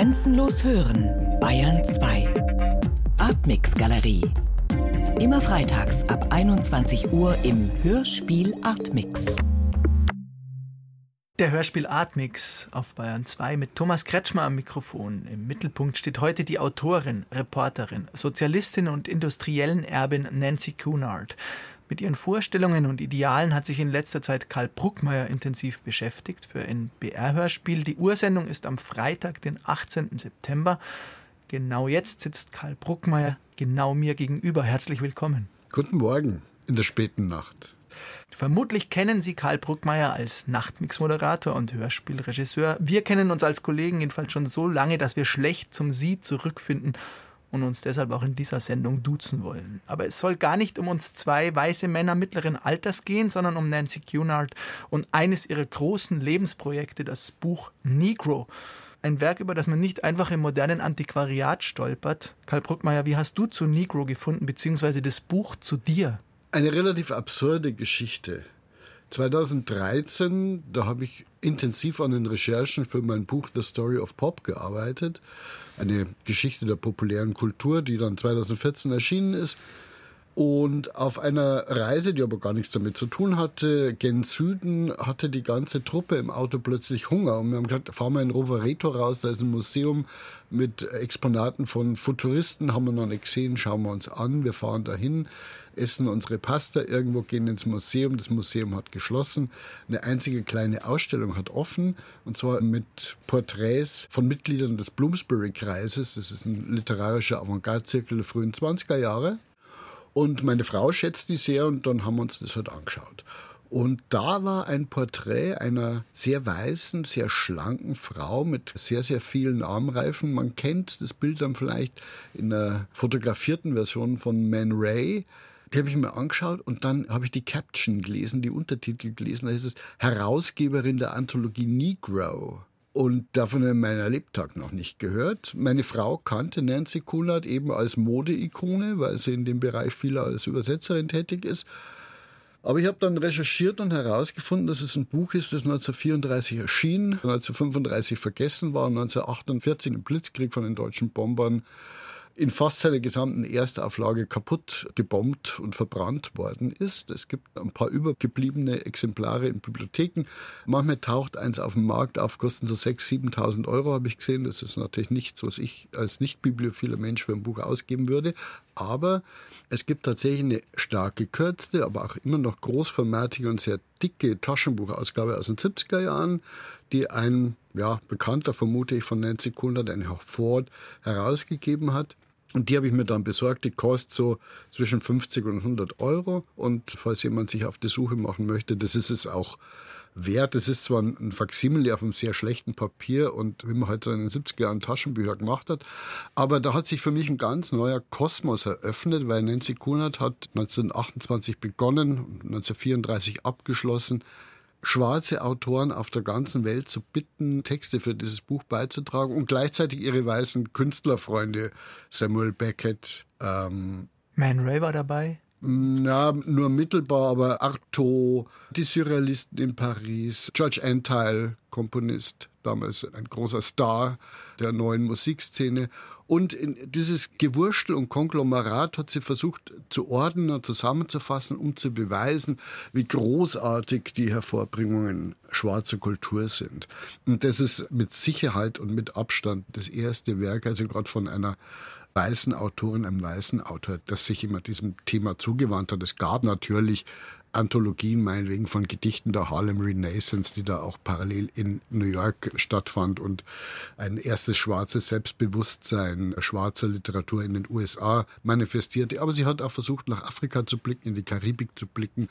Grenzenlos hören, Bayern 2. Artmix Galerie. Immer freitags ab 21 Uhr im Hörspiel Artmix. Der Hörspiel Artmix auf Bayern 2 mit Thomas Kretschmer am Mikrofon. Im Mittelpunkt steht heute die Autorin, Reporterin, Sozialistin und industriellen Erbin Nancy Cunard. Mit ihren Vorstellungen und Idealen hat sich in letzter Zeit Karl Bruckmeier intensiv beschäftigt für ein BR-Hörspiel. Die Ursendung ist am Freitag, den 18. September. Genau jetzt sitzt Karl Bruckmeier genau mir gegenüber. Herzlich willkommen. Guten Morgen in der späten Nacht. Vermutlich kennen Sie Karl Bruckmeier als Nachtmix-Moderator und Hörspielregisseur. Wir kennen uns als Kollegen jedenfalls schon so lange, dass wir schlecht zum Sie zurückfinden und uns deshalb auch in dieser Sendung duzen wollen. Aber es soll gar nicht um uns zwei weiße Männer mittleren Alters gehen, sondern um Nancy Cunard und eines ihrer großen Lebensprojekte, das Buch Negro. Ein Werk, über das man nicht einfach im modernen Antiquariat stolpert. Karl Bruckmeier, wie hast du zu Negro gefunden, beziehungsweise das Buch zu dir? Eine relativ absurde Geschichte. 2013, da habe ich intensiv an den Recherchen für mein Buch The Story of Pop gearbeitet. Eine Geschichte der populären Kultur, die dann 2014 erschienen ist. Und auf einer Reise, die aber gar nichts damit zu tun hatte, gen Süden, hatte die ganze Truppe im Auto plötzlich Hunger. Und wir haben gesagt, fahren wir in Rovereto raus, da ist ein Museum mit Exponaten von Futuristen, haben wir noch nicht gesehen, schauen wir uns an. Wir fahren dahin, essen unsere Pasta irgendwo, gehen ins Museum. Das Museum hat geschlossen. Eine einzige kleine Ausstellung hat offen, und zwar mit Porträts von Mitgliedern des Bloomsbury-Kreises. Das ist ein literarischer Avantgarde-Zirkel der frühen 20er Jahre. Und meine Frau schätzt die sehr und dann haben wir uns das halt angeschaut. Und da war ein Porträt einer sehr weißen, sehr schlanken Frau mit sehr, sehr vielen Armreifen. Man kennt das Bild dann vielleicht in einer fotografierten Version von Man Ray. Die habe ich mir angeschaut und dann habe ich die Caption gelesen, die Untertitel gelesen. Da ist es Herausgeberin der Anthologie Negro. Und davon habe ich meiner Lebtag noch nicht gehört. Meine Frau kannte Nancy Kunert eben als Modeikone, weil sie in dem Bereich viel als Übersetzerin tätig ist. Aber ich habe dann recherchiert und herausgefunden, dass es ein Buch ist, das 1934 erschien, 1935 vergessen war, 1948 im Blitzkrieg von den deutschen Bombern in fast seiner gesamten Erstauflage kaputt gebombt und verbrannt worden ist. Es gibt ein paar übergebliebene Exemplare in Bibliotheken. Manchmal taucht eins auf dem Markt auf, kosten so 6.000, 7.000 Euro, habe ich gesehen. Das ist natürlich nichts, was ich als nicht bibliophiler Mensch für ein Buch ausgeben würde. Aber es gibt tatsächlich eine stark gekürzte, aber auch immer noch großformatige und sehr dicke Taschenbuchausgabe aus den 70er Jahren, die ein ja, Bekannter, vermute ich, von Nancy Kunert, ein Ford, herausgegeben hat. Und die habe ich mir dann besorgt. Die kostet so zwischen 50 und 100 Euro. Und falls jemand sich auf die Suche machen möchte, das ist es auch wert. Das ist zwar ein Faksimile auf einem sehr schlechten Papier und wie man halt so in den 70er Jahren Taschenbücher gemacht hat, aber da hat sich für mich ein ganz neuer Kosmos eröffnet, weil Nancy Kunert hat 1928 begonnen, 1934 abgeschlossen, schwarze Autoren auf der ganzen Welt zu bitten, Texte für dieses Buch beizutragen und gleichzeitig ihre weißen Künstlerfreunde, Samuel Beckett. Ähm, Man Ray war dabei. Na, nur mittelbar, aber Artaud, die Surrealisten in Paris, George Antile, Komponist, damals ein großer Star der neuen Musikszene. Und dieses Gewurstel und Konglomerat hat sie versucht zu ordnen und zusammenzufassen, um zu beweisen, wie großartig die Hervorbringungen schwarzer Kultur sind. Und das ist mit Sicherheit und mit Abstand das erste Werk, also gerade von einer weißen Autorin, einem weißen Autor, das sich immer diesem Thema zugewandt hat. Es gab natürlich Anthologien, meinetwegen von Gedichten der Harlem Renaissance, die da auch parallel in New York stattfand und ein erstes schwarzes Selbstbewusstsein schwarzer Literatur in den USA manifestierte. Aber sie hat auch versucht, nach Afrika zu blicken, in die Karibik zu blicken,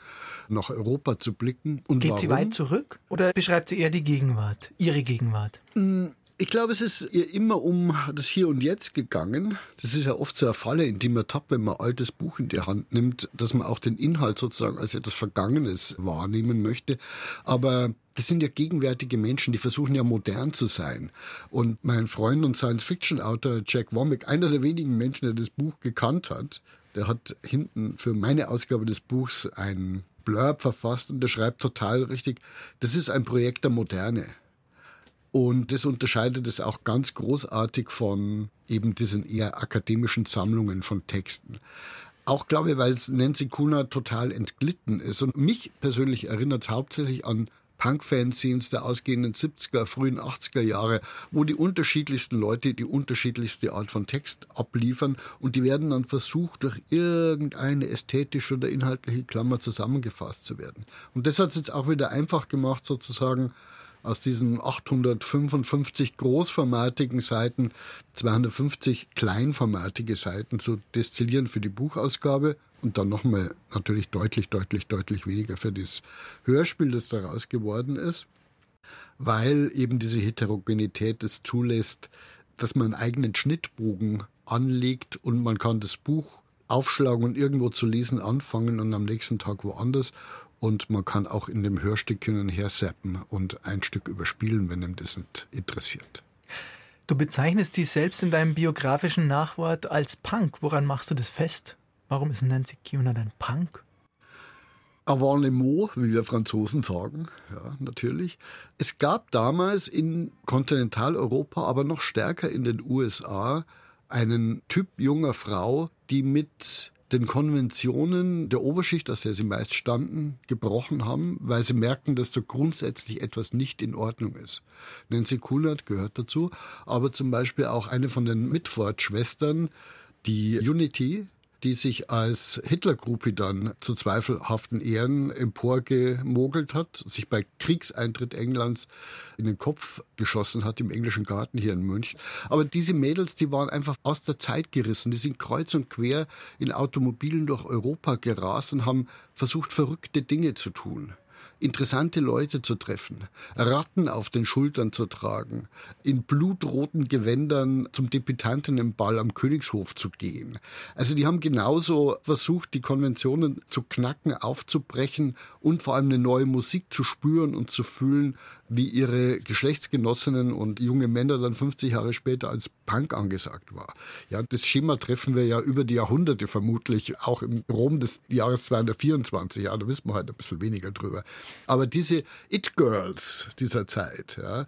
nach Europa zu blicken. Und Geht warum? sie weit zurück oder beschreibt sie eher die Gegenwart, ihre Gegenwart? Mm, ich glaube, es ist ihr immer um das Hier und Jetzt gegangen. Das ist ja oft so eine Falle, in die man tappt, wenn man ein altes Buch in die Hand nimmt, dass man auch den Inhalt sozusagen als etwas Vergangenes wahrnehmen möchte. Aber das sind ja gegenwärtige Menschen, die versuchen ja modern zu sein. Und mein Freund und Science-Fiction-Autor Jack Womack, einer der wenigen Menschen, der das Buch gekannt hat, der hat hinten für meine Ausgabe des Buchs ein Blurb verfasst und der schreibt total richtig, das ist ein Projekt der Moderne. Und das unterscheidet es auch ganz großartig von eben diesen eher akademischen Sammlungen von Texten. Auch glaube ich, weil es Nancy Kuna total entglitten ist. Und mich persönlich erinnert es hauptsächlich an Punk-Fanzines der ausgehenden 70er, frühen 80er Jahre, wo die unterschiedlichsten Leute die unterschiedlichste Art von Text abliefern und die werden dann versucht, durch irgendeine ästhetische oder inhaltliche Klammer zusammengefasst zu werden. Und das hat es jetzt auch wieder einfach gemacht, sozusagen aus diesen 855 großformatigen Seiten 250 kleinformatige Seiten zu destillieren für die Buchausgabe und dann nochmal natürlich deutlich, deutlich, deutlich weniger für das Hörspiel, das daraus geworden ist, weil eben diese Heterogenität es zulässt, dass man einen eigenen Schnittbogen anlegt und man kann das Buch aufschlagen und irgendwo zu lesen anfangen und am nächsten Tag woanders. Und man kann auch in dem Hörstück hin und her zappen und ein Stück überspielen, wenn ihm das nicht interessiert. Du bezeichnest dich selbst in deinem biografischen Nachwort als Punk. Woran machst du das fest? Warum ist Nancy Kiuna ein Punk? Avant le mot, wie wir Franzosen sagen, ja, natürlich. Es gab damals in Kontinentaleuropa, aber noch stärker in den USA, einen Typ junger Frau, die mit den Konventionen der Oberschicht, aus der sie meist standen, gebrochen haben, weil sie merkten, dass so grundsätzlich etwas nicht in Ordnung ist. Nancy Kunert gehört dazu, aber zum Beispiel auch eine von den Mitford-Schwestern, die Unity, die sich als Hitlergruppe dann zu zweifelhaften Ehren emporgemogelt hat, sich bei Kriegseintritt Englands in den Kopf geschossen hat im englischen Garten hier in München. Aber diese Mädels, die waren einfach aus der Zeit gerissen. Die sind kreuz und quer in Automobilen durch Europa gerast und haben versucht, verrückte Dinge zu tun interessante Leute zu treffen, Ratten auf den Schultern zu tragen, in blutroten Gewändern zum Deputantinnenball am Königshof zu gehen. Also die haben genauso versucht, die Konventionen zu knacken, aufzubrechen und vor allem eine neue Musik zu spüren und zu fühlen, wie ihre Geschlechtsgenossinnen und junge Männer dann 50 Jahre später als Punk angesagt war. Ja, das Schema treffen wir ja über die Jahrhunderte vermutlich auch im Rom des Jahres 224. Ja, da wissen wir halt ein bisschen weniger drüber. Aber diese It-Girls dieser Zeit, ja,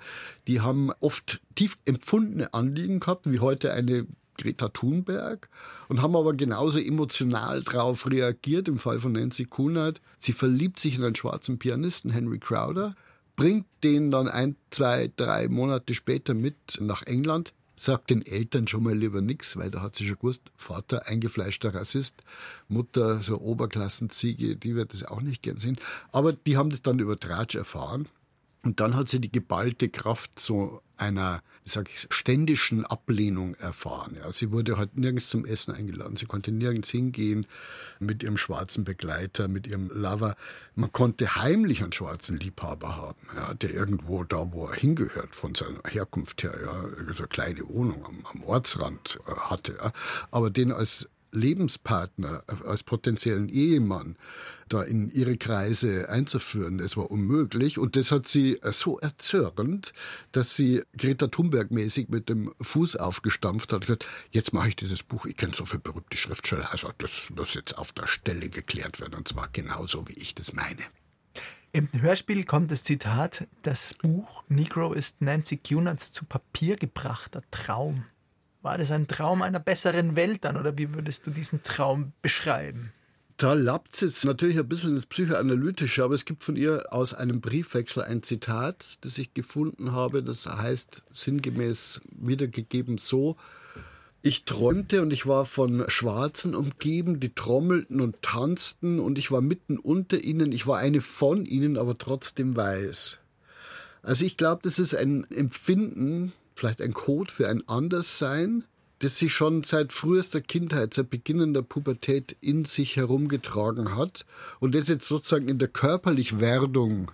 die haben oft tief empfundene Anliegen gehabt, wie heute eine Greta Thunberg und haben aber genauso emotional darauf reagiert im Fall von Nancy Kunert. Sie verliebt sich in einen schwarzen Pianisten, Henry Crowder, bringt den dann ein, zwei, drei Monate später mit nach England, sagt den Eltern schon mal lieber nichts, weil da hat sie schon gewusst, Vater eingefleischter Rassist, Mutter so Oberklassenziege, die wird das auch nicht gern sehen. Aber die haben das dann über Tratsch erfahren und dann hat sie die geballte Kraft so einer, sag ich, ständischen Ablehnung erfahren. Ja, sie wurde halt nirgends zum Essen eingeladen. Sie konnte nirgends hingehen mit ihrem schwarzen Begleiter, mit ihrem Lover. Man konnte heimlich einen schwarzen Liebhaber haben, ja, der irgendwo da, wo er hingehört, von seiner Herkunft her, ja, so eine kleine Wohnung am, am Ortsrand äh, hatte. Ja. Aber den als Lebenspartner, als potenziellen Ehemann da in ihre Kreise einzuführen. Es war unmöglich und das hat sie so erzürnt, dass sie Greta Thunberg mäßig mit dem Fuß aufgestampft hat. Gesagt, jetzt mache ich dieses Buch, ich kenne so viele berühmte Schriftsteller, also das muss jetzt auf der Stelle geklärt werden und zwar genauso, wie ich das meine. Im Hörspiel kommt das Zitat, das Buch Negro ist Nancy Cunards zu Papier gebrachter Traum. War das ein Traum einer besseren Welt dann oder wie würdest du diesen Traum beschreiben? Da lappt es natürlich ein bisschen ins Psychoanalytische, aber es gibt von ihr aus einem Briefwechsel ein Zitat, das ich gefunden habe, das heißt sinngemäß wiedergegeben so, ich träumte und ich war von Schwarzen umgeben, die trommelten und tanzten und ich war mitten unter ihnen, ich war eine von ihnen, aber trotzdem weiß. Also ich glaube, das ist ein Empfinden, vielleicht ein Code für ein Anderssein, das sie schon seit frühester Kindheit, seit Beginn der Pubertät in sich herumgetragen hat und das jetzt sozusagen in der Körperlichwerdung,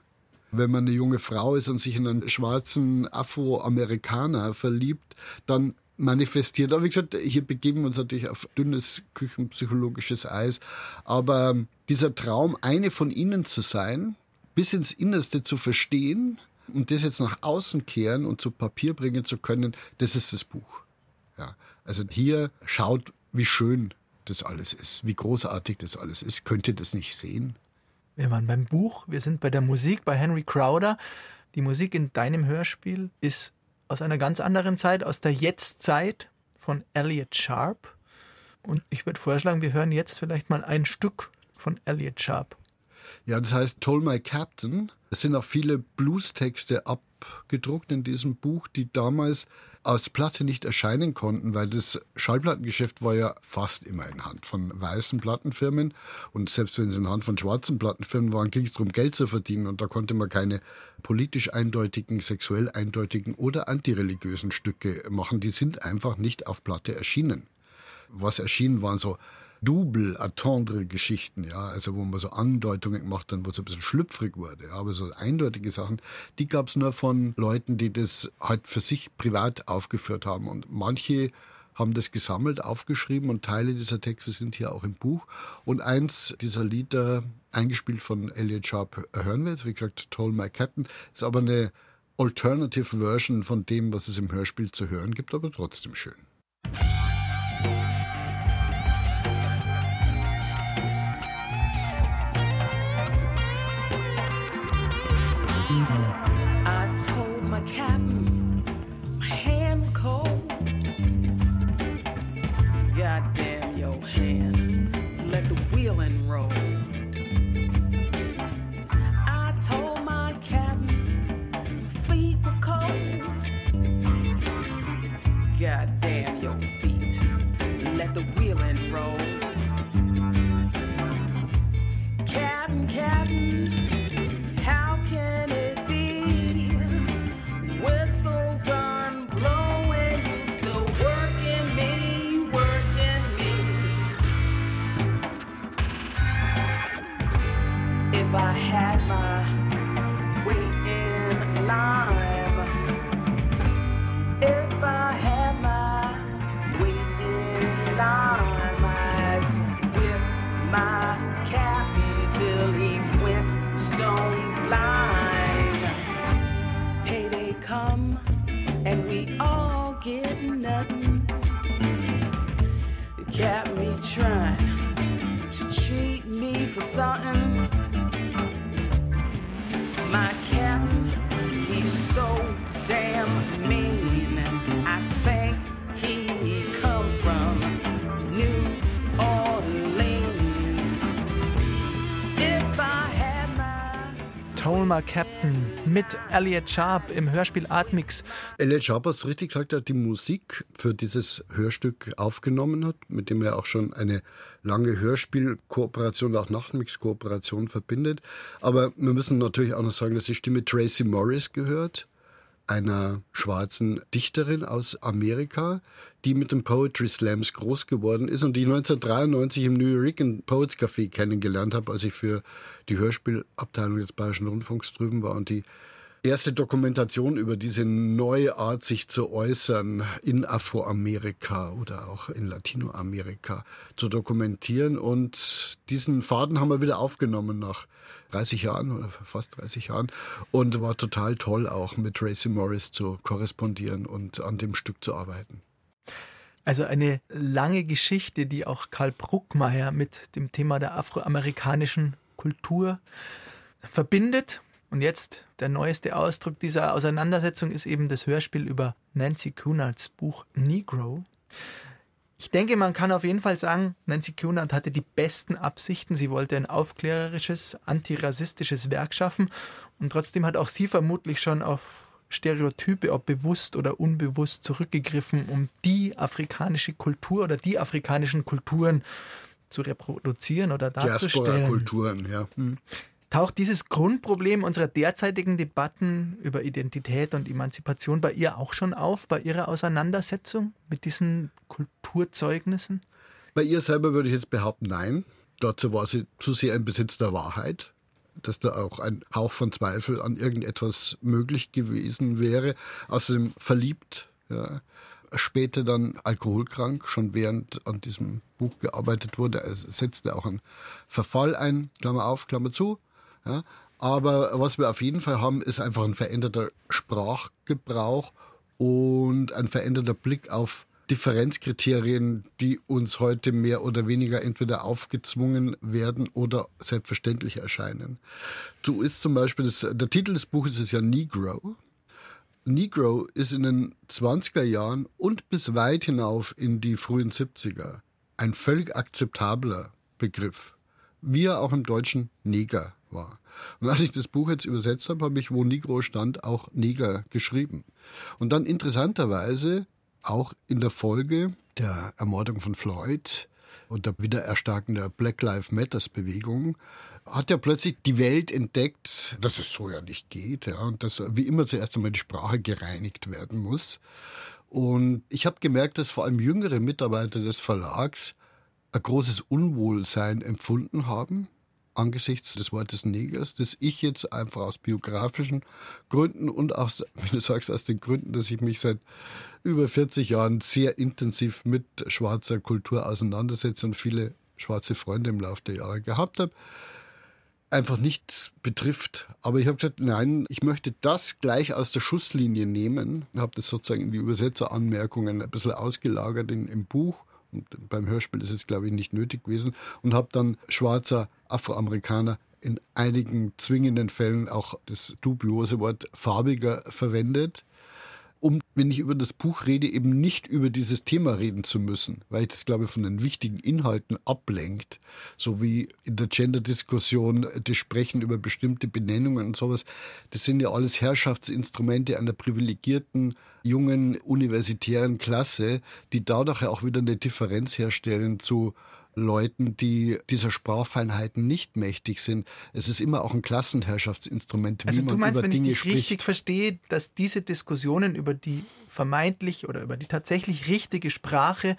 wenn man eine junge Frau ist und sich in einen schwarzen Afroamerikaner verliebt, dann manifestiert. Aber wie gesagt, hier begeben wir uns natürlich auf dünnes küchenpsychologisches Eis. Aber dieser Traum, eine von ihnen zu sein, bis ins Innerste zu verstehen, und das jetzt nach außen kehren und zu Papier bringen zu können, das ist das Buch. Ja. Also hier schaut, wie schön das alles ist, wie großartig das alles ist. Könnt ihr das nicht sehen? Wir waren beim Buch, wir sind bei der Musik, bei Henry Crowder. Die Musik in deinem Hörspiel ist aus einer ganz anderen Zeit, aus der Jetztzeit von Elliot Sharp. Und ich würde vorschlagen, wir hören jetzt vielleicht mal ein Stück von Elliot Sharp. Ja, das heißt Told My Captain. Es sind auch viele Blues-Texte abgedruckt in diesem Buch, die damals als Platte nicht erscheinen konnten, weil das Schallplattengeschäft war ja fast immer in Hand von weißen Plattenfirmen. Und selbst wenn es in Hand von schwarzen Plattenfirmen waren, ging es darum, Geld zu verdienen. Und da konnte man keine politisch eindeutigen, sexuell eindeutigen oder antireligiösen Stücke machen. Die sind einfach nicht auf Platte erschienen. Was erschienen waren so Double attendre Geschichten, ja, also wo man so Andeutungen gemacht hat, wo es ein bisschen schlüpfrig wurde, ja, aber so eindeutige Sachen, die gab es nur von Leuten, die das halt für sich privat aufgeführt haben. Und manche haben das gesammelt, aufgeschrieben und Teile dieser Texte sind hier auch im Buch. Und eins dieser Lieder, eingespielt von Elliot Sharp, hören wir jetzt, wie gesagt, Told My Captain, ist aber eine Alternative Version von dem, was es im Hörspiel zu hören gibt, aber trotzdem schön. Roll. Tolma Captain mit Elliot Sharp im Hörspiel Atmix. Elliot Sharp hast du richtig gesagt, der die Musik für dieses Hörstück aufgenommen hat, mit dem er auch schon eine lange Hörspielkooperation, auch Nachtmix-Kooperation verbindet. Aber wir müssen natürlich auch noch sagen, dass die Stimme Tracy Morris gehört, einer schwarzen Dichterin aus Amerika, die mit den Poetry Slams groß geworden ist und die 1993 im New York Poets Café kennengelernt habe, als ich für die Hörspielabteilung des Bayerischen Rundfunks drüben war und die erste Dokumentation über diese neue Art, sich zu äußern in Afroamerika oder auch in Latinoamerika zu dokumentieren. Und diesen Faden haben wir wieder aufgenommen nach 30 Jahren oder fast 30 Jahren und war total toll auch mit Tracy Morris zu korrespondieren und an dem Stück zu arbeiten. Also eine lange Geschichte, die auch Karl Bruckmeier mit dem Thema der afroamerikanischen Kultur verbindet. Und jetzt der neueste Ausdruck dieser Auseinandersetzung ist eben das Hörspiel über Nancy Cunards Buch Negro. Ich denke, man kann auf jeden Fall sagen, Nancy Cunard hatte die besten Absichten. Sie wollte ein aufklärerisches, antirassistisches Werk schaffen. Und trotzdem hat auch sie vermutlich schon auf Stereotype, ob bewusst oder unbewusst, zurückgegriffen, um die afrikanische Kultur oder die afrikanischen Kulturen zu reproduzieren oder darzustellen. Diaspora-Kulturen, ja. Hm. Taucht dieses Grundproblem unserer derzeitigen Debatten über Identität und Emanzipation bei ihr auch schon auf, bei ihrer Auseinandersetzung mit diesen Kulturzeugnissen? Bei ihr selber würde ich jetzt behaupten, nein. Dazu war sie zu sehr im Besitz der Wahrheit, dass da auch ein Hauch von Zweifel an irgendetwas möglich gewesen wäre. Außerdem verliebt, ja. später dann alkoholkrank, schon während an diesem Buch gearbeitet wurde. Es setzte auch einen Verfall ein, Klammer auf, Klammer zu. Ja. Aber was wir auf jeden Fall haben, ist einfach ein veränderter Sprachgebrauch und ein veränderter Blick auf Differenzkriterien, die uns heute mehr oder weniger entweder aufgezwungen werden oder selbstverständlich erscheinen. So ist zum Beispiel, das, der Titel des Buches ist ja Negro. Negro ist in den 20er Jahren und bis weit hinauf in die frühen 70er ein völlig akzeptabler Begriff, wie er auch im Deutschen Neger war. Und als ich das Buch jetzt übersetzt habe, habe ich, wo Negro stand, auch Neger geschrieben. Und dann interessanterweise auch in der Folge der Ermordung von Floyd und der Wiedererstarken der Black Lives Matters Bewegung hat er plötzlich die Welt entdeckt, dass es so ja nicht geht ja, und dass wie immer zuerst einmal die Sprache gereinigt werden muss. Und ich habe gemerkt, dass vor allem jüngere Mitarbeiter des Verlags ein großes Unwohlsein empfunden haben angesichts des Wortes Negers, das ich jetzt einfach aus biografischen Gründen und auch, wie du sagst, aus den Gründen, dass ich mich seit über 40 Jahren sehr intensiv mit schwarzer Kultur auseinandersetze und viele schwarze Freunde im Laufe der Jahre gehabt habe, einfach nicht betrifft. Aber ich habe gesagt, nein, ich möchte das gleich aus der Schusslinie nehmen. Ich habe das sozusagen in die Übersetzeranmerkungen ein bisschen ausgelagert in, im Buch. Beim Hörspiel ist es, glaube ich, nicht nötig gewesen. Und habe dann schwarzer Afroamerikaner in einigen zwingenden Fällen auch das dubiose Wort farbiger verwendet um, wenn ich über das Buch rede, eben nicht über dieses Thema reden zu müssen, weil ich das, glaube ich, von den wichtigen Inhalten ablenkt. So wie in der Gender-Diskussion das Sprechen über bestimmte Benennungen und sowas. Das sind ja alles Herrschaftsinstrumente einer privilegierten, jungen, universitären Klasse, die dadurch ja auch wieder eine Differenz herstellen zu Leuten, die dieser Sprachfeinheiten nicht mächtig sind. Es ist immer auch ein Klassenherrschaftsinstrument, wie Also man du meinst, über wenn ich Dinge dich spricht. richtig verstehe, dass diese Diskussionen über die vermeintlich oder über die tatsächlich richtige Sprache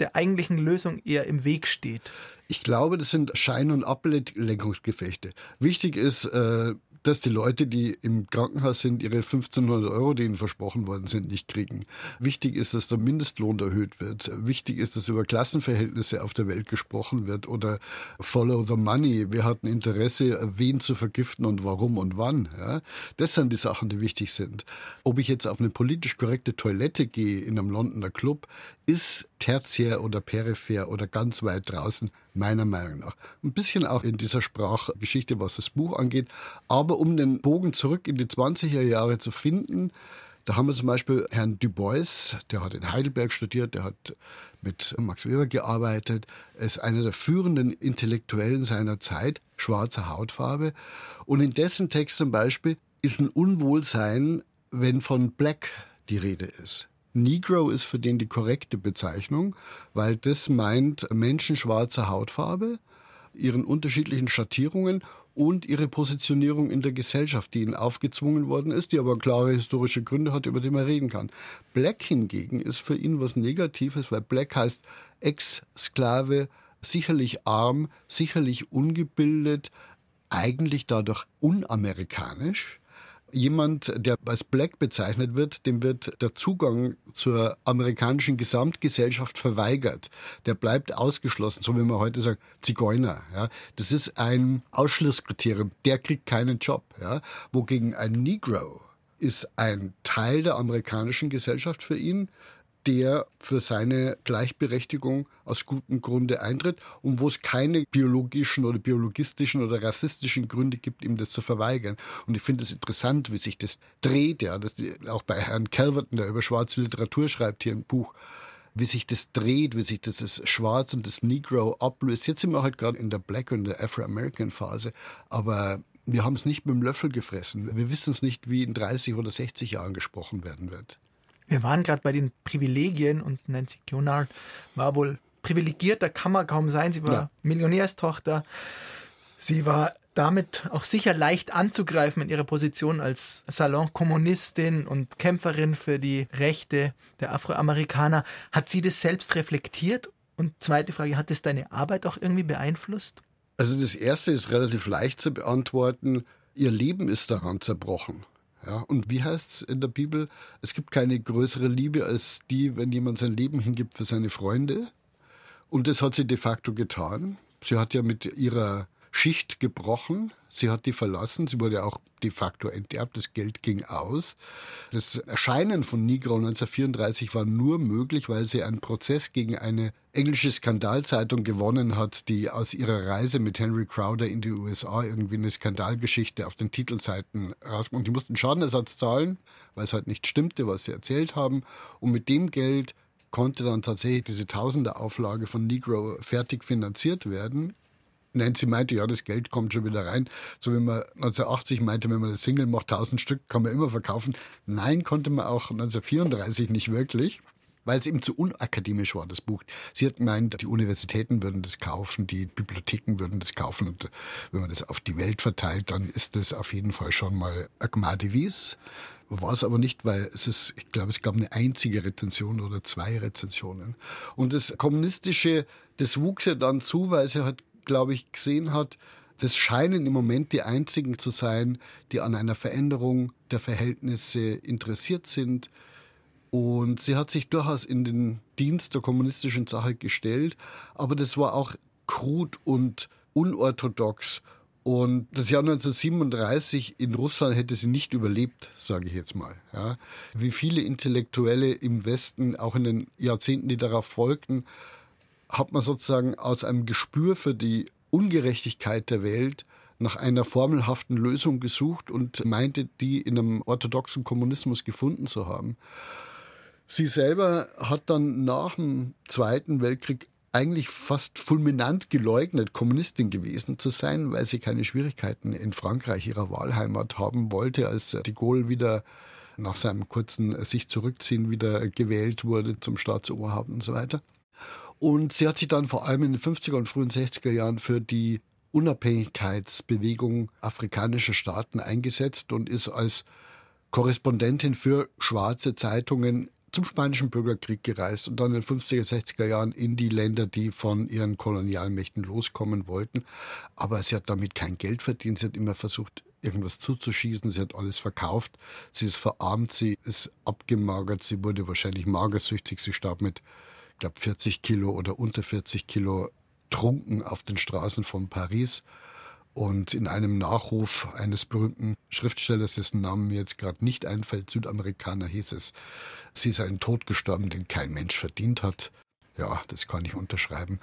der eigentlichen Lösung eher im Weg steht. Ich glaube, das sind Schein- und Ablenkungsgefechte. Wichtig ist, äh, dass die Leute, die im Krankenhaus sind, ihre 1500 Euro, die ihnen versprochen worden sind, nicht kriegen. Wichtig ist, dass der Mindestlohn erhöht wird. Wichtig ist, dass über Klassenverhältnisse auf der Welt gesprochen wird oder Follow the Money. Wir hatten Interesse, wen zu vergiften und warum und wann. Ja? Das sind die Sachen, die wichtig sind. Ob ich jetzt auf eine politisch korrekte Toilette gehe in einem Londoner Club, ist tertiär oder peripher oder ganz weit draußen, meiner Meinung nach. Ein bisschen auch in dieser Sprachgeschichte, was das Buch angeht. Aber um den Bogen zurück in die 20er Jahre zu finden, da haben wir zum Beispiel Herrn Du Bois, der hat in Heidelberg studiert, der hat mit Max Weber gearbeitet, ist einer der führenden Intellektuellen seiner Zeit, schwarzer Hautfarbe. Und in dessen Text zum Beispiel ist ein Unwohlsein, wenn von Black die Rede ist. Negro ist für den die korrekte Bezeichnung, weil das meint Menschen schwarzer Hautfarbe, ihren unterschiedlichen Schattierungen und ihre Positionierung in der Gesellschaft, die ihnen aufgezwungen worden ist, die aber klare historische Gründe hat, über die man reden kann. Black hingegen ist für ihn was Negatives, weil Black heißt Ex-Sklave, sicherlich arm, sicherlich ungebildet, eigentlich dadurch unamerikanisch jemand, der als Black bezeichnet wird, dem wird der Zugang zur amerikanischen Gesamtgesellschaft verweigert. Der bleibt ausgeschlossen, so wie man heute sagt, Zigeuner. Ja. Das ist ein Ausschlusskriterium. Der kriegt keinen Job. Ja. Wogegen ein Negro ist ein Teil der amerikanischen Gesellschaft für ihn, der für seine Gleichberechtigung aus gutem Grunde eintritt und wo es keine biologischen oder biologistischen oder rassistischen Gründe gibt, ihm das zu verweigern. Und ich finde es interessant, wie sich das dreht, ja, das, auch bei Herrn Calverton, der über schwarze Literatur schreibt hier im Buch, wie sich das dreht, wie sich das, das Schwarz und das Negro ablöst. Jetzt sind wir halt gerade in der Black und der Afro-American-Phase, aber wir haben es nicht mit dem Löffel gefressen. Wir wissen es nicht, wie in 30 oder 60 Jahren gesprochen werden wird. Wir waren gerade bei den Privilegien und Nancy Cunard war wohl privilegierter, kann man kaum sein. Sie war Ja. Millionärstochter. Sie war damit auch sicher leicht anzugreifen in ihrer Position als Salonkommunistin und Kämpferin für die Rechte der Afroamerikaner. Hat sie das selbst reflektiert? Und zweite Frage, hat es deine Arbeit auch irgendwie beeinflusst? Also das erste ist relativ leicht zu beantworten. Ihr Leben ist daran zerbrochen. Ja, und wie heißt es in der Bibel? Es gibt keine größere Liebe als die, wenn jemand sein Leben hingibt für seine Freunde. Und das hat sie de facto getan. Sie hat ja mit ihrer Schicht gebrochen. Sie hat die verlassen. Sie wurde auch de facto enterbt. Das Geld ging aus. Das Erscheinen von Negro 1934 war nur möglich, weil sie einen Prozess gegen eine englische Skandalzeitung gewonnen hat, die aus ihrer Reise mit Henry Crowder in die USA irgendwie eine Skandalgeschichte auf den Titelseiten raus. Und die mussten Schadenersatz zahlen, weil es halt nicht stimmte, was sie erzählt haben. Und mit dem Geld konnte dann tatsächlich diese Tausender-Auflage von Negro fertig finanziert werden. Nancy meinte, ja, das Geld kommt schon wieder rein. So wie man 1980 meinte, wenn man das Single macht, 1000 Stück kann man immer verkaufen. Nein, konnte man auch 1934 nicht wirklich, weil es eben zu unakademisch war, das Buch. Sie hat gemeint, die Universitäten würden das kaufen, die Bibliotheken würden das kaufen und wenn man das auf die Welt verteilt, dann ist das auf jeden Fall schon mal ein Gmadivis. War es aber nicht, weil es ist, ich glaube, es gab eine einzige Rezension oder zwei Rezensionen. Und das Kommunistische, das wuchs ja dann zu, weil sie halt glaube ich, gesehen hat, das scheinen im Moment die einzigen zu sein, die an einer Veränderung der Verhältnisse interessiert sind. Und sie hat sich durchaus in den Dienst der kommunistischen Sache gestellt, aber das war auch krud und unorthodox. Und das Jahr 1937 in Russland hätte sie nicht überlebt, sage ich jetzt mal. Ja. Wie viele Intellektuelle im Westen, auch in den Jahrzehnten, die darauf folgten, hat man sozusagen aus einem Gespür für die Ungerechtigkeit der Welt nach einer formelhaften Lösung gesucht und meinte, die in einem orthodoxen Kommunismus gefunden zu haben. Sie selber hat dann nach dem Zweiten Weltkrieg eigentlich fast fulminant geleugnet, Kommunistin gewesen zu sein, weil sie keine Schwierigkeiten in Frankreich, ihrer Wahlheimat, haben wollte, als de Gaulle wieder nach seinem kurzen sich zurückziehen wieder gewählt wurde zum Staatsoberhaupt und so weiter. Und sie hat sich dann vor allem in den 50er und frühen 60er Jahren für die Unabhängigkeitsbewegung afrikanischer Staaten eingesetzt und ist als Korrespondentin für schwarze Zeitungen zum Spanischen Bürgerkrieg gereist und dann in den 50er, 60er Jahren in die Länder, die von ihren Kolonialmächten loskommen wollten. Aber sie hat damit kein Geld verdient. Sie hat immer versucht, irgendwas zuzuschießen. Sie hat alles verkauft. Sie ist verarmt, sie ist abgemagert, sie wurde wahrscheinlich magersüchtig. Sie starb mit glaube 40 Kilo oder unter 40 Kilo trunken auf den Straßen von Paris. Und in einem Nachruf eines berühmten Schriftstellers, dessen Namen mir jetzt gerade nicht einfällt, Südamerikaner, hieß es, sie ist ein Tod gestorben, den kein Mensch verdient hat. Ja, das kann ich unterschreiben.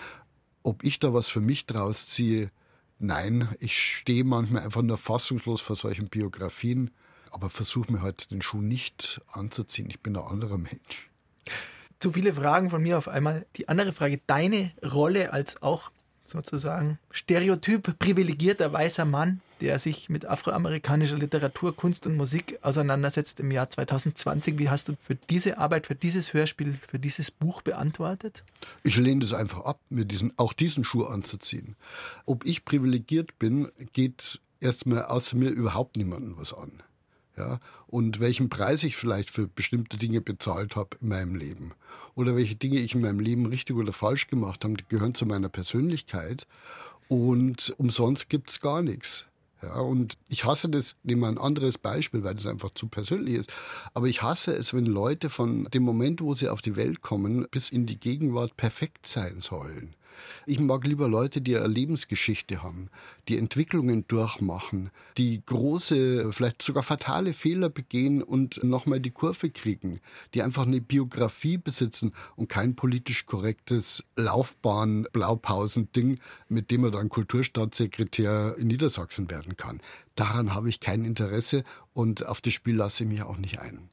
Ob ich da was für mich draus ziehe, nein. Ich stehe manchmal einfach nur fassungslos vor solchen Biografien, aber versuche mir heute den Schuh nicht anzuziehen. Ich bin ein anderer Mensch zu viele Fragen von mir auf einmal. Die andere Frage, deine Rolle als auch sozusagen stereotyp privilegierter weißer Mann, der sich mit afroamerikanischer Literatur, Kunst und Musik auseinandersetzt im Jahr 2020. Wie hast du für diese Arbeit, für dieses Hörspiel, für dieses Buch beantwortet? Ich lehne das einfach ab, mir diesen, auch diesen Schuh anzuziehen. Ob ich privilegiert bin, geht erstmal außer mir überhaupt niemandem was an ja, und welchen Preis ich vielleicht für bestimmte Dinge bezahlt habe in meinem Leben oder welche Dinge ich in meinem Leben richtig oder falsch gemacht habe, die gehören zu meiner Persönlichkeit und umsonst gibt es gar nichts. Ja, und ich hasse das, nehmen wir ein anderes Beispiel, weil das einfach zu persönlich ist. Aber ich hasse es, wenn Leute von dem Moment, wo sie auf die Welt kommen, bis in die Gegenwart perfekt sein sollen. Ich mag lieber Leute, die eine Lebensgeschichte haben, die Entwicklungen durchmachen, die große, vielleicht sogar fatale Fehler begehen und nochmal die Kurve kriegen, die einfach eine Biografie besitzen und kein politisch korrektes Laufbahn-Blaupausen-Ding, mit dem man dann Kulturstaatssekretär in Niedersachsen werden kann. Daran habe ich kein Interesse und auf das Spiel lasse ich mich auch nicht ein.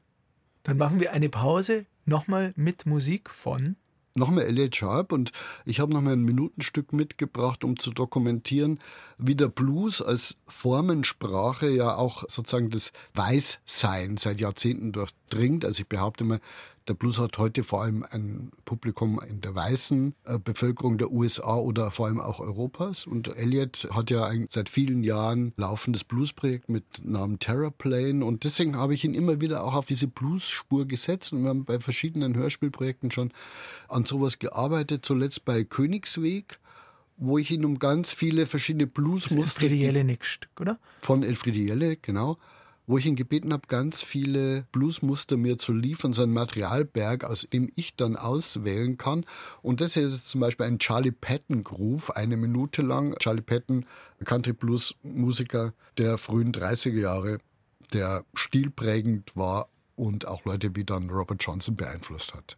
Dann machen wir eine Pause, nochmal mit Musik von nochmal Elliot Sharp und ich habe nochmal ein Minutenstück mitgebracht, um zu dokumentieren, wie der Blues als Formensprache ja auch sozusagen das Weißsein seit Jahrzehnten durchdringt. Also ich behaupte mal, der Blues hat heute vor allem ein Publikum in der weißen äh, Bevölkerung der USA oder vor allem auch Europas. Und Elliot hat ja ein seit vielen Jahren laufendes Bluesprojekt mit Namen Terraplane. Und deswegen habe ich ihn immer wieder auch auf diese Blues-Spur gesetzt. Und wir haben bei verschiedenen Hörspielprojekten schon an sowas gearbeitet. Zuletzt bei Königsweg wo ich ihn um ganz viele verschiedene Bluesmuster... Elfriede Jelinek-Stück, oder? Von Elfriede Jelinek, genau wo ich ihn gebeten habe, ganz viele Bluesmuster mir zu liefern, so ein Materialberg, aus dem ich dann auswählen kann. Und das hier ist zum Beispiel ein Charlie Patton Groove, eine Minute lang. Charlie Patton, Country Blues Musiker der frühen 30er Jahre, der stilprägend war und auch Leute wie dann Robert Johnson beeinflusst hat.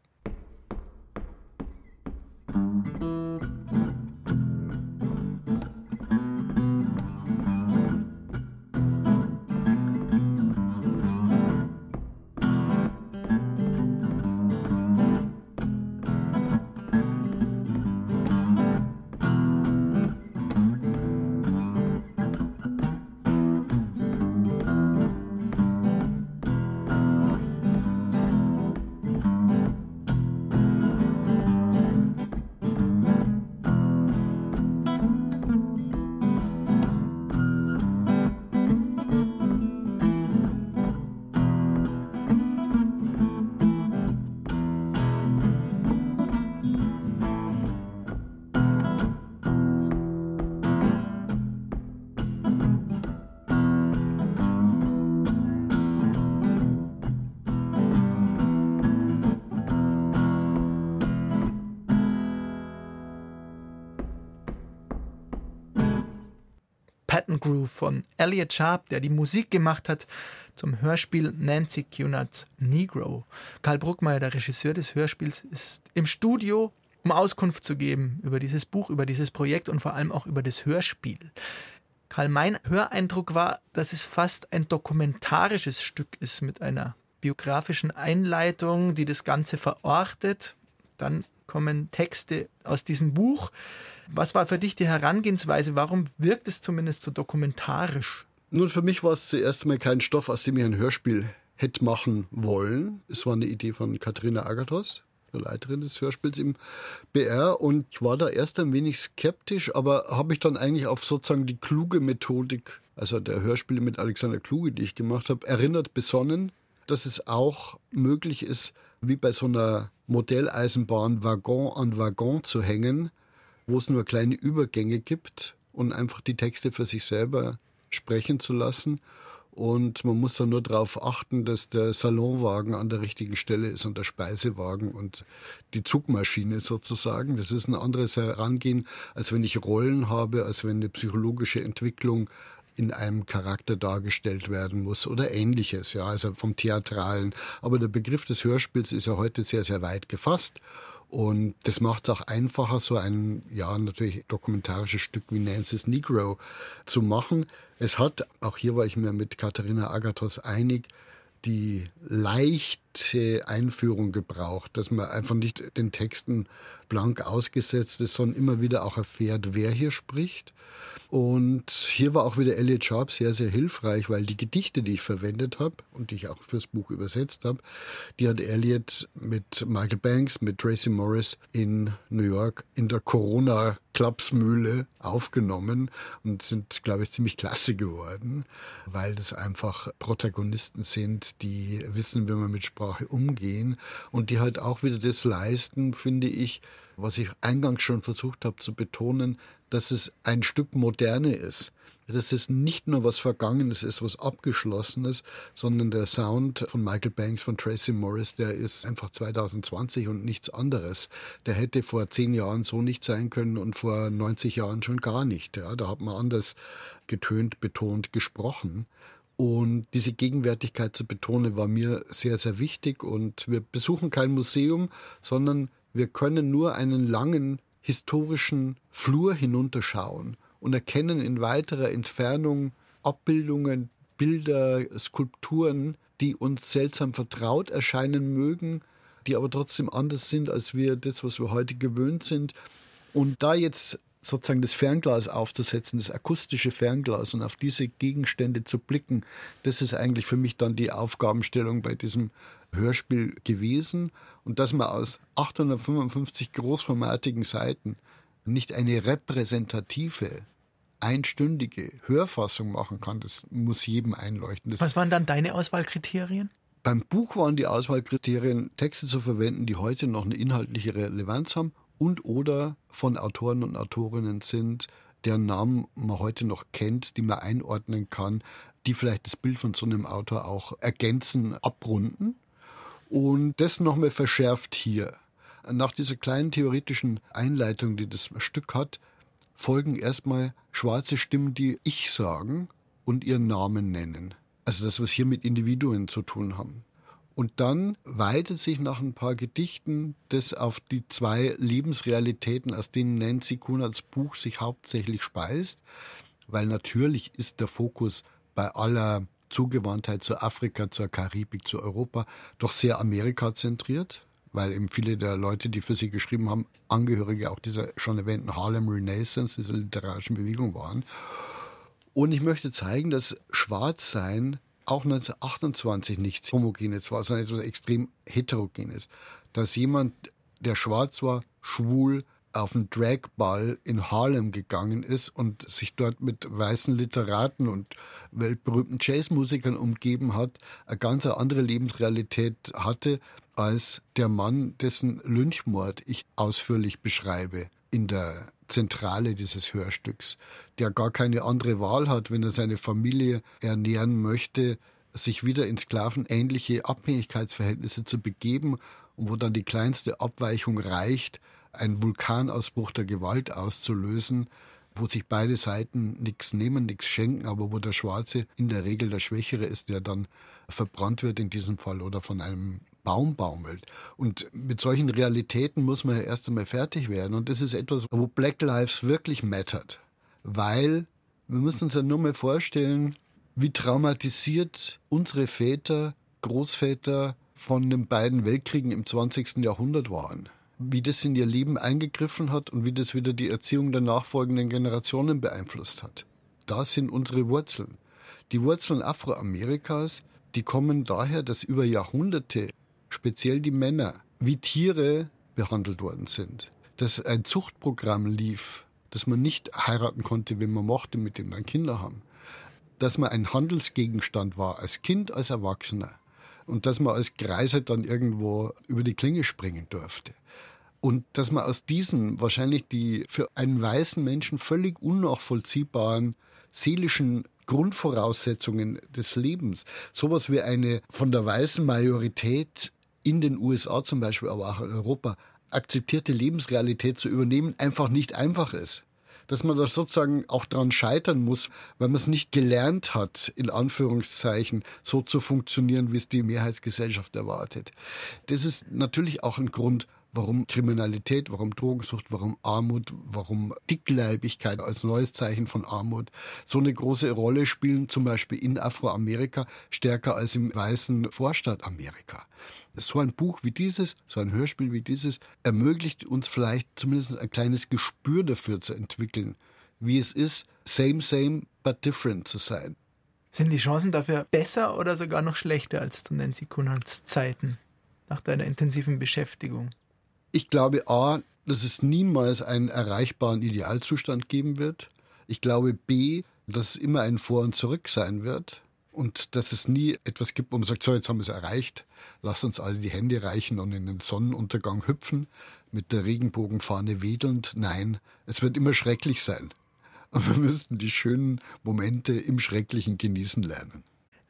Von Elliot Sharp, der die Musik gemacht hat zum Hörspiel Nancy Cunard's Negro. Karl Bruckmeier, der Regisseur des Hörspiels, ist im Studio, um Auskunft zu geben über dieses Buch, über dieses Projekt und vor allem auch über das Hörspiel. Karl, mein Höreindruck war, dass es fast ein dokumentarisches Stück ist mit einer biografischen Einleitung, die das Ganze verortet. Dann kommen Texte aus diesem Buch. Was war für dich die Herangehensweise? Warum wirkt es zumindest so dokumentarisch? Nun, für mich war es zuerst einmal kein Stoff, aus dem ich ein Hörspiel hätte machen wollen. Es war eine Idee von Katharina Agathos, der Leiterin des Hörspiels im BR. Und ich war da erst ein wenig skeptisch, aber habe mich dann eigentlich auf sozusagen die kluge Methodik, also der Hörspiele mit Alexander Kluge, die ich gemacht habe, erinnert, besonnen, dass es auch möglich ist, wie bei so einer Modelleisenbahn Waggon an Waggon zu hängen, wo es nur kleine Übergänge gibt und einfach die Texte für sich selber sprechen zu lassen. Und man muss dann nur darauf achten, dass der Salonwagen an der richtigen Stelle ist und der Speisewagen und die Zugmaschine sozusagen. Das ist ein anderes Herangehen, als wenn ich Rollen habe, als wenn eine psychologische Entwicklung in einem Charakter dargestellt werden muss oder ähnliches, ja, also vom Theatralen. Aber der Begriff des Hörspiels ist ja heute sehr, sehr weit gefasst. Und das macht es auch einfacher, so ein, ja, natürlich dokumentarisches Stück wie Nancy's Negro zu machen. Es hat, auch hier war ich mir mit Katharina Agathos einig, die leichte Einführung gebraucht, dass man einfach nicht den Texten blank ausgesetzt ist, sondern immer wieder auch erfährt, wer hier spricht. Und hier war auch wieder Elliot Sharp sehr, sehr hilfreich, weil die Gedichte, die ich verwendet habe und die ich auch fürs Buch übersetzt habe, die hat Elliot mit Michael Banks, mit Tracy Morris in New York in der Corona Klapsmühle aufgenommen und sind, glaube ich, ziemlich klasse geworden, weil das einfach Protagonisten sind, die wissen, wie man mit Sprache umgehen und die halt auch wieder das leisten, finde ich, was ich eingangs schon versucht habe zu betonen, dass es ein Stück Moderne ist. Dass es nicht nur was Vergangenes ist, was Abgeschlossenes, sondern der Sound von Michael Banks, von Tracy Morris, der ist einfach 2020 und nichts anderes. Der hätte vor zehn Jahren so nicht sein können und vor 90 Jahren schon gar nicht. Ja, da hat man anders getönt, betont, gesprochen. Und diese Gegenwärtigkeit zu betonen, war mir sehr, sehr wichtig. Und wir besuchen kein Museum, sondern wir können nur einen langen historischen Flur hinunterschauen und erkennen in weiterer Entfernung Abbildungen, Bilder, Skulpturen, die uns seltsam vertraut erscheinen mögen, die aber trotzdem anders sind als wir das, was wir heute gewöhnt sind. Und da jetzt sozusagen das Fernglas aufzusetzen, das akustische Fernglas und auf diese Gegenstände zu blicken, das ist eigentlich für mich dann die Aufgabenstellung bei diesem Hörspiel gewesen. Und dass man aus 855 großformatigen Seiten nicht eine repräsentative, einstündige Hörfassung machen kann, das muss jedem einleuchten. Das Was waren dann deine Auswahlkriterien? beim Buch waren die Auswahlkriterien, Texte zu verwenden, die heute noch eine inhaltliche Relevanz haben und oder von Autoren und Autorinnen sind, deren Namen man heute noch kennt, die man einordnen kann, die vielleicht das Bild von so einem Autor auch ergänzen, abrunden. Und das nochmal verschärft hier. Nach dieser kleinen theoretischen Einleitung, die das Stück hat, folgen erstmal schwarze Stimmen, die Ich sagen und ihren Namen nennen. Also das, was hier mit Individuen zu tun haben. Und dann weitet sich nach ein paar Gedichten das auf die zwei Lebensrealitäten, aus denen Nancy Kunads Buch sich hauptsächlich speist, weil natürlich ist der Fokus bei aller Zugewandtheit zu Afrika, zur Karibik, zu Europa doch sehr Amerika zentriert, weil eben viele der Leute, die für sie geschrieben haben, Angehörige auch dieser schon erwähnten Harlem Renaissance, dieser literarischen Bewegung waren. Und ich möchte zeigen, dass Schwarzsein auch 1928 nichts Homogenes war, sondern etwas extrem Heterogenes. Dass jemand, der schwarz war, schwul, auf einen Dragball in Harlem gegangen ist und sich dort mit weißen Literaten und weltberühmten Jazzmusikern umgeben hat, eine ganz andere Lebensrealität hatte als der Mann, dessen Lynchmord ich ausführlich beschreibe in der Zentrale dieses Hörstücks, der gar keine andere Wahl hat, wenn er seine Familie ernähren möchte, sich wieder in sklavenähnliche Abhängigkeitsverhältnisse zu begeben und wo dann die kleinste Abweichung reicht, einen Vulkanausbruch der Gewalt auszulösen, wo sich beide Seiten nichts nehmen, nichts schenken, aber wo der Schwarze in der Regel der Schwächere ist, der dann verbrannt wird in diesem Fall oder von einem Baum baumelt. Und mit solchen Realitäten muss man ja erst einmal fertig werden. Und das ist etwas, wo Black Lives wirklich mattert. Weil wir müssen uns ja nur mal vorstellen, wie traumatisiert unsere Väter, Großväter von den beiden Weltkriegen im 20. Jahrhundert waren. Wie das in ihr Leben eingegriffen hat und wie das wieder die Erziehung der nachfolgenden Generationen beeinflusst hat. Da sind unsere Wurzeln. Die Wurzeln Afroamerikas, die kommen daher, dass über Jahrhunderte speziell die Männer, wie Tiere behandelt worden sind. Dass ein Zuchtprogramm lief, dass man nicht heiraten konnte, wenn man mochte, mit dem dann Kinder haben. Dass man ein Handelsgegenstand war, als Kind, als Erwachsener. Und dass man als Greiser dann irgendwo über die Klinge springen durfte. Und dass man aus diesen wahrscheinlich die für einen weißen Menschen völlig unnachvollziehbaren seelischen Grundvoraussetzungen des Lebens, sowas wie eine von der weißen Majorität in den USA zum Beispiel, aber auch in Europa, akzeptierte Lebensrealität zu übernehmen, einfach nicht einfach ist. Dass man da sozusagen auch dran scheitern muss, weil man es nicht gelernt hat, in Anführungszeichen, so zu funktionieren, wie es die Mehrheitsgesellschaft erwartet. Das ist natürlich auch ein Grund, warum Kriminalität, warum Drogensucht, warum Armut, warum Dickleibigkeit als neues Zeichen von Armut so eine große Rolle spielen, zum Beispiel in Afroamerika, stärker als im weißen Vorstadt Amerika. So ein Buch wie dieses, so ein Hörspiel wie dieses, ermöglicht uns vielleicht zumindest ein kleines Gespür dafür zu entwickeln, wie es ist, same, same, but different zu sein. Sind die Chancen dafür besser oder sogar noch schlechter als zu Nancy Kunads Zeiten nach deiner intensiven Beschäftigung? Ich glaube, A, dass es niemals einen erreichbaren Idealzustand geben wird. Ich glaube, B, dass es immer ein Vor und Zurück sein wird. Und dass es nie etwas gibt, wo man sagt, so, jetzt haben wir es erreicht, lass uns alle die Hände reichen und in den Sonnenuntergang hüpfen, mit der Regenbogenfahne wedelnd. Nein, es wird immer schrecklich sein. Und wir müssten die schönen Momente im Schrecklichen genießen lernen.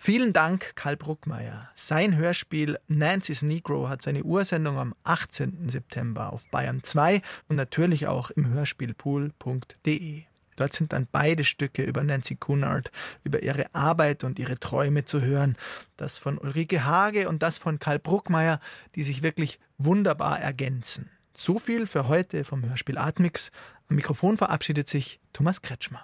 Vielen Dank, Karl Bruckmeier. Sein Hörspiel Nancy's Negro hat seine Ursendung am 18. September auf Bayern 2 und natürlich auch im Hörspielpool.de. Dort sind dann beide Stücke über Nancy Cunard, über ihre Arbeit und ihre Träume zu hören. Das von Ulrike Hage und das von Karl Bruckmeier, die sich wirklich wunderbar ergänzen. So viel für heute vom Hörspiel Atmix. Am Mikrofon verabschiedet sich Thomas Kretschmer.